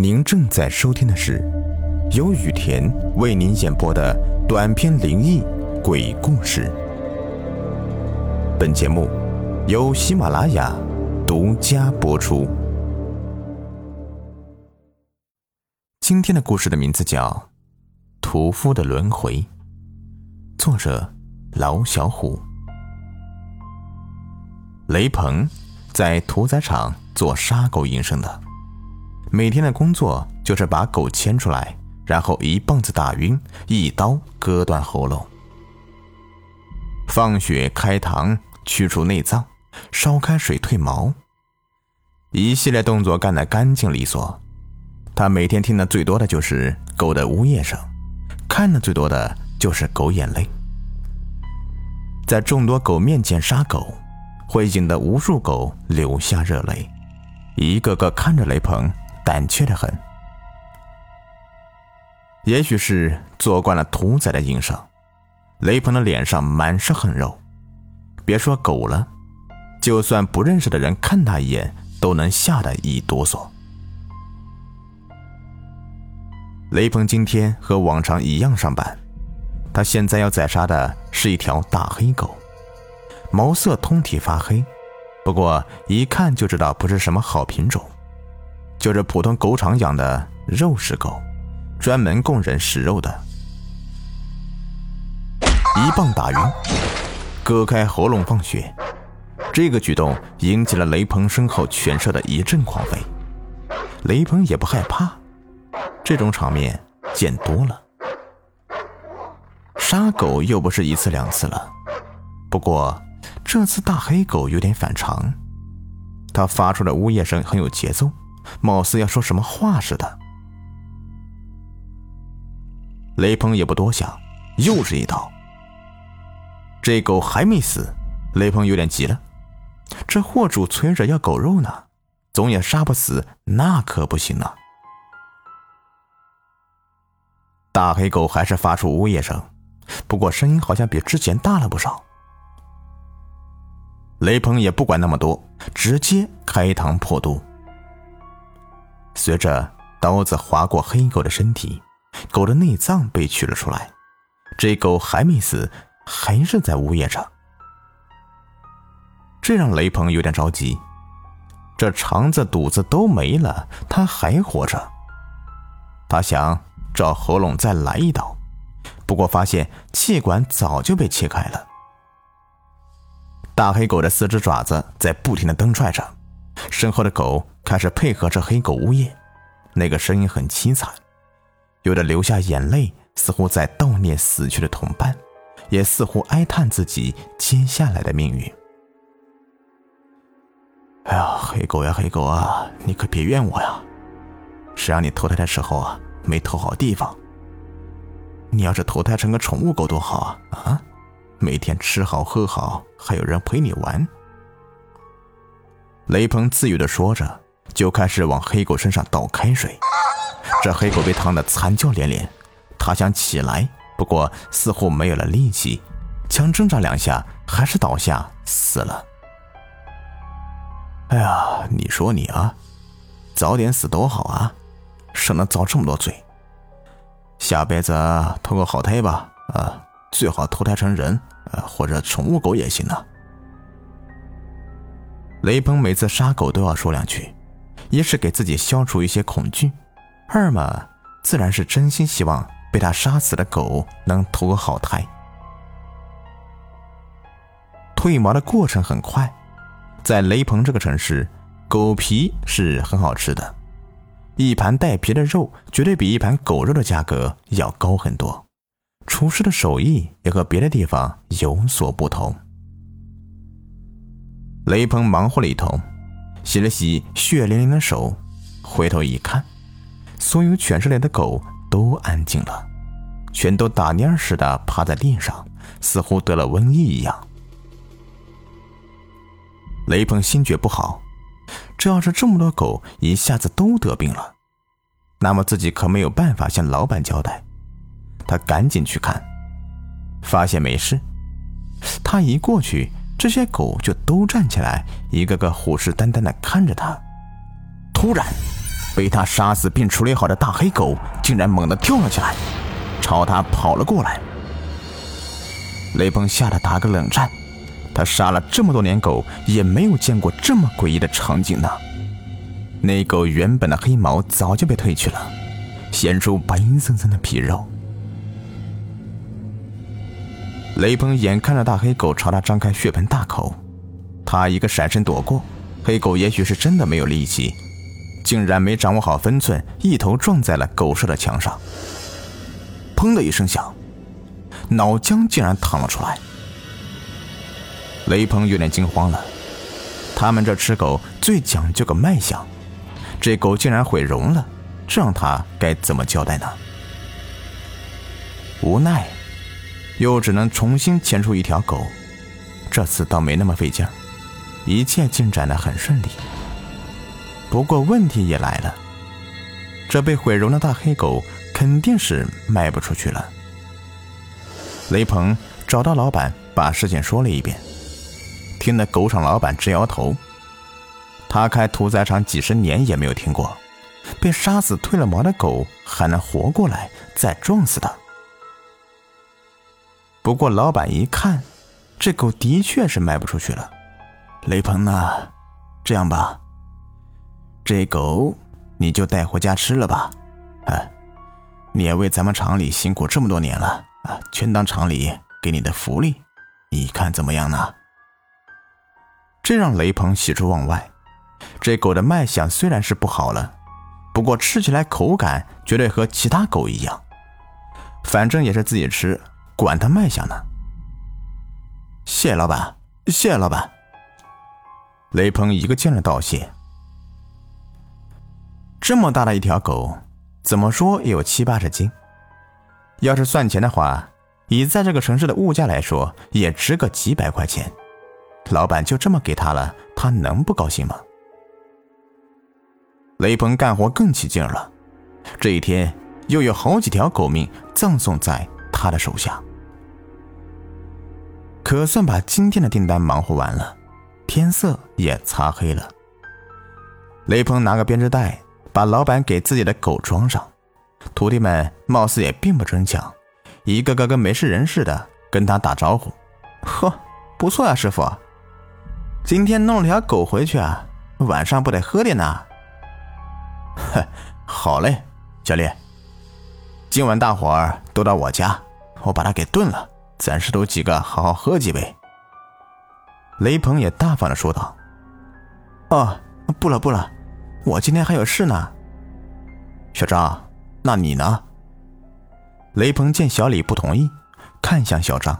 您正在收听的是由雨田为您演播的短篇灵异鬼故事。本节目由喜马拉雅独家播出。今天的故事的名字叫《屠夫的轮回》，作者老小虎。雷鹏在屠宰场做杀狗营生的。每天的工作就是把狗牵出来，然后一棒子打晕，一刀割断喉咙，放血开膛，去除内脏，烧开水褪毛，一系列动作干得干净利索。他每天听的最多的就是狗的呜咽声，看的最多的就是狗眼泪。在众多狗面前杀狗，会引得无数狗流下热泪，一个个看着雷鹏。胆怯的很，也许是做惯了屠宰的营生，雷鹏的脸上满是横肉。别说狗了，就算不认识的人看他一眼，都能吓得一哆嗦。雷鹏今天和往常一样上班，他现在要宰杀的是一条大黑狗，毛色通体发黑，不过一看就知道不是什么好品种。就是普通狗场养的肉食狗，专门供人食肉的。一棒打晕，割开喉咙放血，这个举动引起了雷鹏身后犬舍的一阵狂吠。雷鹏也不害怕，这种场面见多了。杀狗又不是一次两次了，不过这次大黑狗有点反常，它发出的呜咽声很有节奏。貌似要说什么话似的，雷鹏也不多想，又是一刀。这狗还没死，雷鹏有点急了。这货主催着要狗肉呢，总也杀不死，那可不行啊！大黑狗还是发出呜咽声，不过声音好像比之前大了不少。雷鹏也不管那么多，直接开膛破肚。随着刀子划过黑狗的身体，狗的内脏被取了出来。这狗还没死，还是在呜咽着。这让雷鹏有点着急。这肠子、肚子都没了，他还活着。他想找喉咙再来一刀，不过发现气管早就被切开了。大黑狗的四只爪子在不停的蹬踹着。身后的狗开始配合着黑狗呜咽，那个声音很凄惨，有的流下眼泪，似乎在悼念死去的同伴，也似乎哀叹自己接下来的命运。哎呀，黑狗呀，黑狗啊，你可别怨我呀！谁让你投胎的时候啊没投好地方？你要是投胎成个宠物狗多好啊！啊，每天吃好喝好，还有人陪你玩。雷鹏自语的说着，就开始往黑狗身上倒开水。这黑狗被烫得惨叫连连，它想起来，不过似乎没有了力气，强挣扎两下，还是倒下死了。哎呀，你说你啊，早点死多好啊，省得遭这么多罪。下辈子投个好胎吧，啊，最好投胎成人，呃，或者宠物狗也行呢。雷鹏每次杀狗都要说两句，一是给自己消除一些恐惧，二嘛自然是真心希望被他杀死的狗能投个好胎。褪毛的过程很快，在雷鹏这个城市，狗皮是很好吃的，一盘带皮的肉绝对比一盘狗肉的价格要高很多，厨师的手艺也和别的地方有所不同。雷鹏忙活了一通，洗了洗血淋淋的手，回头一看，所有犬舍里的狗都安静了，全都打蔫似的趴在地上，似乎得了瘟疫一样。雷鹏心觉不好，这要是这么多狗一下子都得病了，那么自己可没有办法向老板交代。他赶紧去看，发现没事。他一过去。这些狗就都站起来，一个个虎视眈眈地看着他。突然，被他杀死并处理好的大黑狗竟然猛地跳了起来，朝他跑了过来。雷鹏吓得打个冷战，他杀了这么多年狗，也没有见过这么诡异的场景呢。那狗原本的黑毛早就被褪去了，显出白森森的皮肉。雷鹏眼看着大黑狗朝他张开血盆大口，他一个闪身躲过，黑狗也许是真的没有力气。竟然没掌握好分寸，一头撞在了狗舍的墙上。砰的一声响，脑浆竟然淌了出来。雷鹏有点惊慌了，他们这吃狗最讲究个卖相，这狗竟然毁容了，这让他该怎么交代呢？无奈，又只能重新牵出一条狗，这次倒没那么费劲儿，一切进展的很顺利。不过问题也来了，这被毁容的大黑狗肯定是卖不出去了。雷鹏找到老板，把事情说了一遍，听得狗场老板直摇头。他开屠宰场几十年也没有听过，被杀死褪了毛的狗还能活过来再撞死的。不过老板一看，这狗的确是卖不出去了。雷鹏啊，这样吧。这狗你就带回家吃了吧，啊，你也为咱们厂里辛苦这么多年了啊，全当厂里给你的福利，你看怎么样呢？这让雷鹏喜出望外。这狗的卖相虽然是不好了，不过吃起来口感绝对和其他狗一样。反正也是自己吃，管他卖相呢。谢老板，谢老板。雷鹏一个劲儿道谢。这么大的一条狗，怎么说也有七八十斤。要是算钱的话，以在这个城市的物价来说，也值个几百块钱。老板就这么给他了，他能不高兴吗？雷鹏干活更起劲了，这一天又有好几条狗命葬送在他的手下，可算把今天的订单忙活完了，天色也擦黑了。雷鹏拿个编织袋。把老板给自己的狗装上，徒弟们貌似也并不争抢，一个个跟没事人似的跟他打招呼。呵，不错啊，师傅，今天弄了条狗回去啊，晚上不得喝点呐？呵，好嘞，教练，今晚大伙儿都到我家，我把它给炖了，咱师徒几个好好喝几杯。雷鹏也大方的说道：“哦，不了不了。”我今天还有事呢，小张，那你呢？雷鹏见小李不同意，看向小张。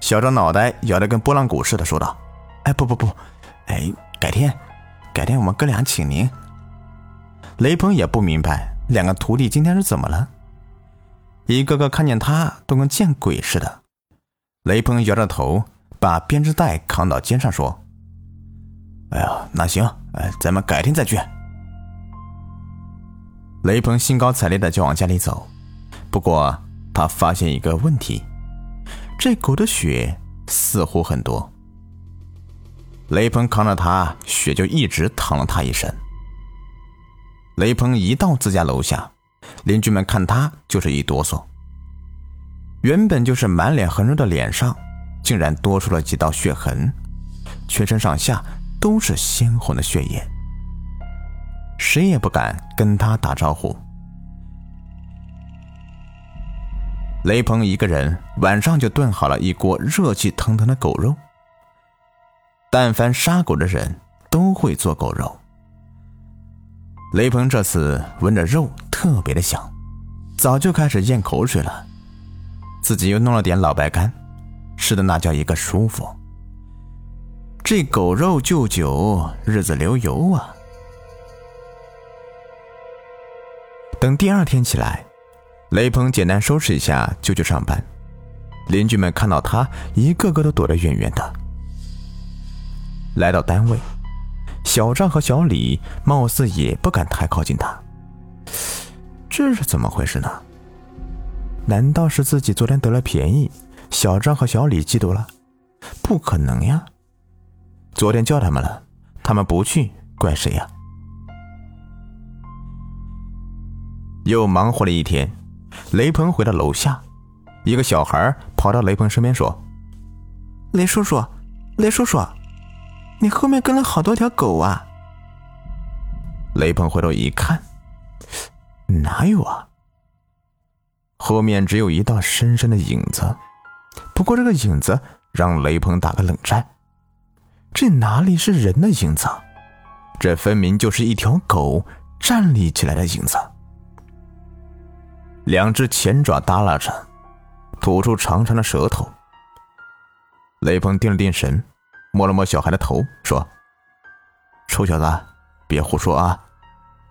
小张脑袋摇得跟拨浪鼓似的，说道：“哎，不不不，哎，改天，改天我们哥俩请您。”雷鹏也不明白两个徒弟今天是怎么了，一个个看见他都跟见鬼似的。雷鹏摇着头，把编织袋扛到肩上，说：“哎呀，那行。”哎，咱们改天再聚。雷鹏兴高采烈的就往家里走，不过他发现一个问题：这狗的血似乎很多。雷鹏扛着它，血就一直淌了他一身。雷鹏一到自家楼下，邻居们看他就是一哆嗦。原本就是满脸横肉的脸上，竟然多出了几道血痕，全身上下。都是鲜红的血液，谁也不敢跟他打招呼。雷鹏一个人晚上就炖好了一锅热气腾腾的狗肉。但凡杀狗的人都会做狗肉。雷鹏这次闻着肉特别的香，早就开始咽口水了。自己又弄了点老白干，吃的那叫一个舒服。这狗肉就酒，日子流油啊！等第二天起来，雷鹏简单收拾一下就去上班。邻居们看到他，一个个都躲得远远的。来到单位，小张和小李貌似也不敢太靠近他。这是怎么回事呢？难道是自己昨天得了便宜，小张和小李嫉妒了？不可能呀！昨天叫他们了，他们不去，怪谁呀？又忙活了一天，雷鹏回到楼下，一个小孩跑到雷鹏身边说：“雷叔叔，雷叔叔，你后面跟了好多条狗啊！”雷鹏回头一看，哪有啊？后面只有一道深深的影子。不过这个影子让雷鹏打个冷战，这哪里是人的影子？这分明就是一条狗站立起来的影子。两只前爪耷拉着，吐出长长的舌头。雷鹏定了定神，摸了摸小孩的头，说：“臭小子，别胡说啊！”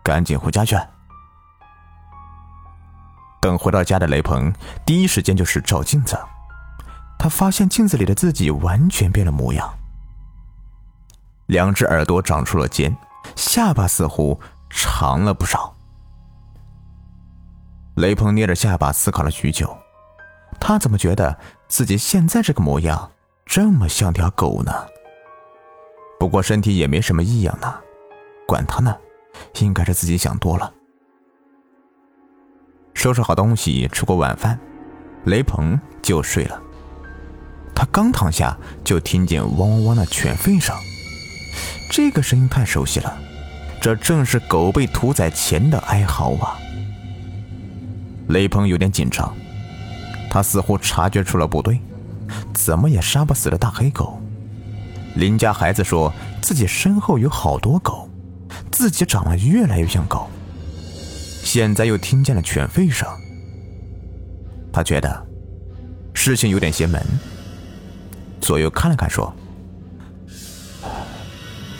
赶紧回家去。等回到家的雷鹏，第一时间就是照镜子。他发现镜子里的自己完全变了模样，两只耳朵长出了尖，下巴似乎长了不少。雷鹏捏着下巴思考了许久，他怎么觉得自己现在这个模样这么像条狗呢？不过身体也没什么异样呢，管他呢。应该是自己想多了。收拾好东西，吃过晚饭，雷鹏就睡了。他刚躺下，就听见汪汪汪的犬吠声。这个声音太熟悉了，这正是狗被屠宰前的哀嚎啊！雷鹏有点紧张，他似乎察觉出了不对，怎么也杀不死的大黑狗。邻家孩子说自己身后有好多狗。自己长得越来越像狗，现在又听见了犬吠声，他觉得事情有点邪门，左右看了看，说：“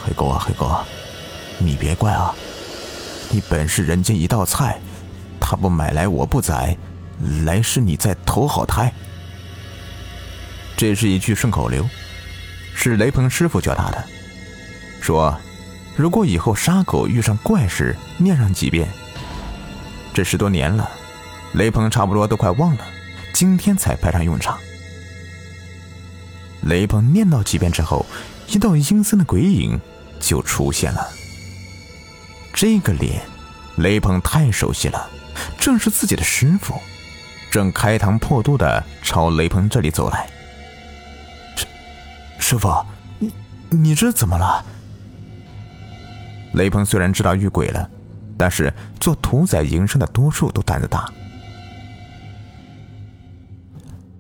黑狗啊，黑狗啊，你别怪啊，你本是人间一道菜，他不买来我不宰，来世你再投好胎。”这是一句顺口溜，是雷鹏师傅教他的，说。如果以后杀狗遇上怪事，念上几遍。这十多年了，雷鹏差不多都快忘了，今天才派上用场。雷鹏念叨几遍之后，一道阴森的鬼影就出现了。这个脸，雷鹏太熟悉了，正是自己的师傅，正开膛破肚的朝雷鹏这里走来。师傅，你你这怎么了？雷鹏虽然知道遇鬼了，但是做屠宰营生的多数都胆子大。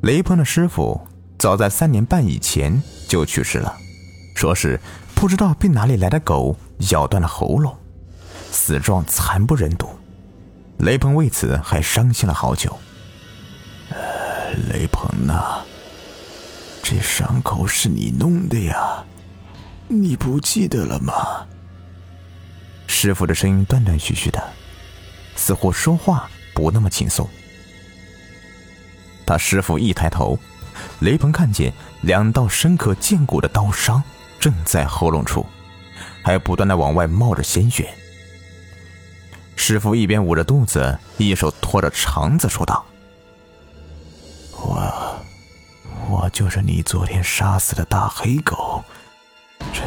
雷鹏的师傅早在三年半以前就去世了，说是不知道被哪里来的狗咬断了喉咙，死状惨不忍睹。雷鹏为此还伤心了好久。呃雷鹏呐，这伤口是你弄的呀，你不记得了吗？师傅的声音断断续续的，似乎说话不那么轻松。他师傅一抬头，雷鹏看见两道深可见骨的刀伤正在喉咙处，还不断的往外冒着鲜血。师傅一边捂着肚子，一手托着肠子说道：“我，我就是你昨天杀死的大黑狗。”这。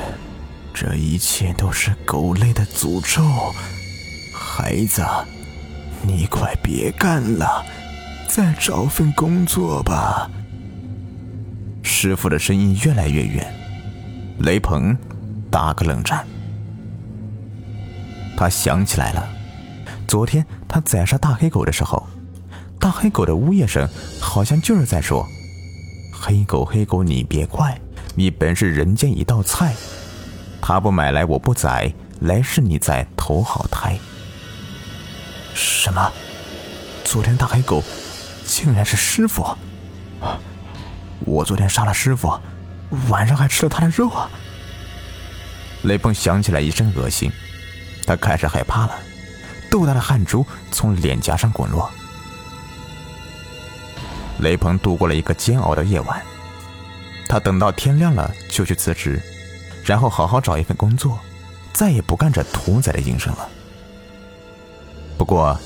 这一切都是狗类的诅咒，孩子，你快别干了，再找份工作吧。师傅的声音越来越远，雷鹏打个冷战。他想起来了，昨天他宰杀大黑狗的时候，大黑狗的呜咽声好像就是在说：“黑狗，黑狗，你别怪，你本是人间一道菜。”他不买来，我不宰，来世你再投好胎。什么？昨天大黑狗竟然是师傅！我昨天杀了师傅，晚上还吃了他的肉啊！雷鹏想起来一阵恶心，他开始害怕了，豆大的汗珠从脸颊上滚落。雷鹏度过了一个煎熬的夜晚，他等到天亮了就去辞职。然后好好找一份工作，再也不干这屠宰的营生了。不过，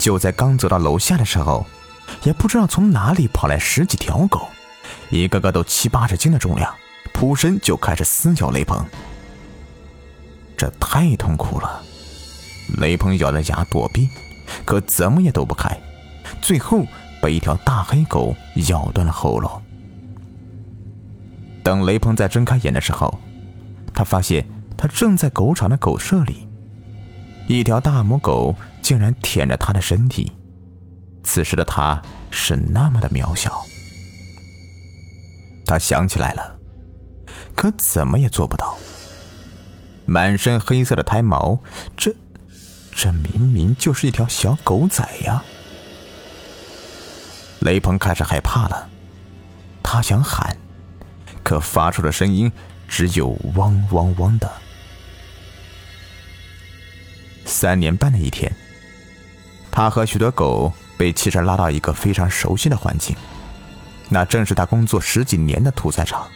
就在刚走到楼下的时候，也不知道从哪里跑来十几条狗，一个个都七八十斤的重量，扑身就开始撕咬雷鹏。这太痛苦了，雷鹏咬着牙躲避，可怎么也躲不开，最后被一条大黑狗咬断了喉咙。等雷鹏再睁开眼的时候，他发现他正在狗场的狗舍里，一条大母狗竟然舔着他的身体。此时的他是那么的渺小。他想起来了，可怎么也做不到。满身黑色的胎毛，这，这明明就是一条小狗仔呀！雷鹏开始害怕了，他想喊，可发出的声音只有汪汪汪的。三年半的一天，他和许多狗被汽车拉到一个非常熟悉的环境，那正是他工作十几年的屠宰场。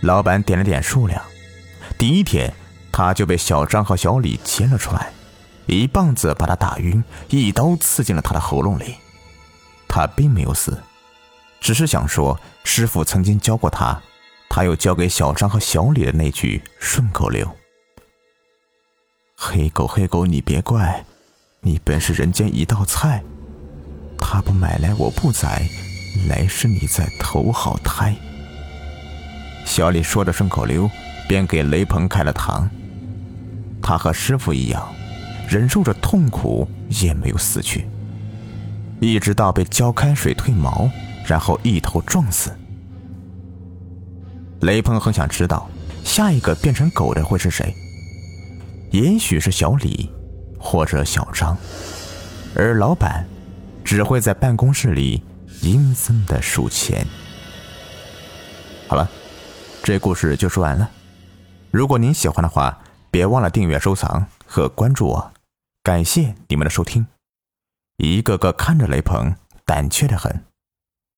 老板点了点数量，第一天。他就被小张和小李牵了出来，一棒子把他打晕，一刀刺进了他的喉咙里。他并没有死，只是想说师傅曾经教过他，他又教给小张和小李的那句顺口溜：“黑狗黑狗你别怪，你本是人间一道菜，他不买来我不宰，来世你再投好胎。”小李说着顺口溜，便给雷鹏开了膛。他和师傅一样，忍受着痛苦，也没有死去，一直到被浇开水褪毛，然后一头撞死。雷鹏很想知道，下一个变成狗的会是谁？也许是小李，或者小张，而老板只会在办公室里阴森的数钱。好了，这故事就说完了。如果您喜欢的话，别忘了订阅、收藏和关注我，感谢你们的收听。一个个看着雷鹏，胆怯得很。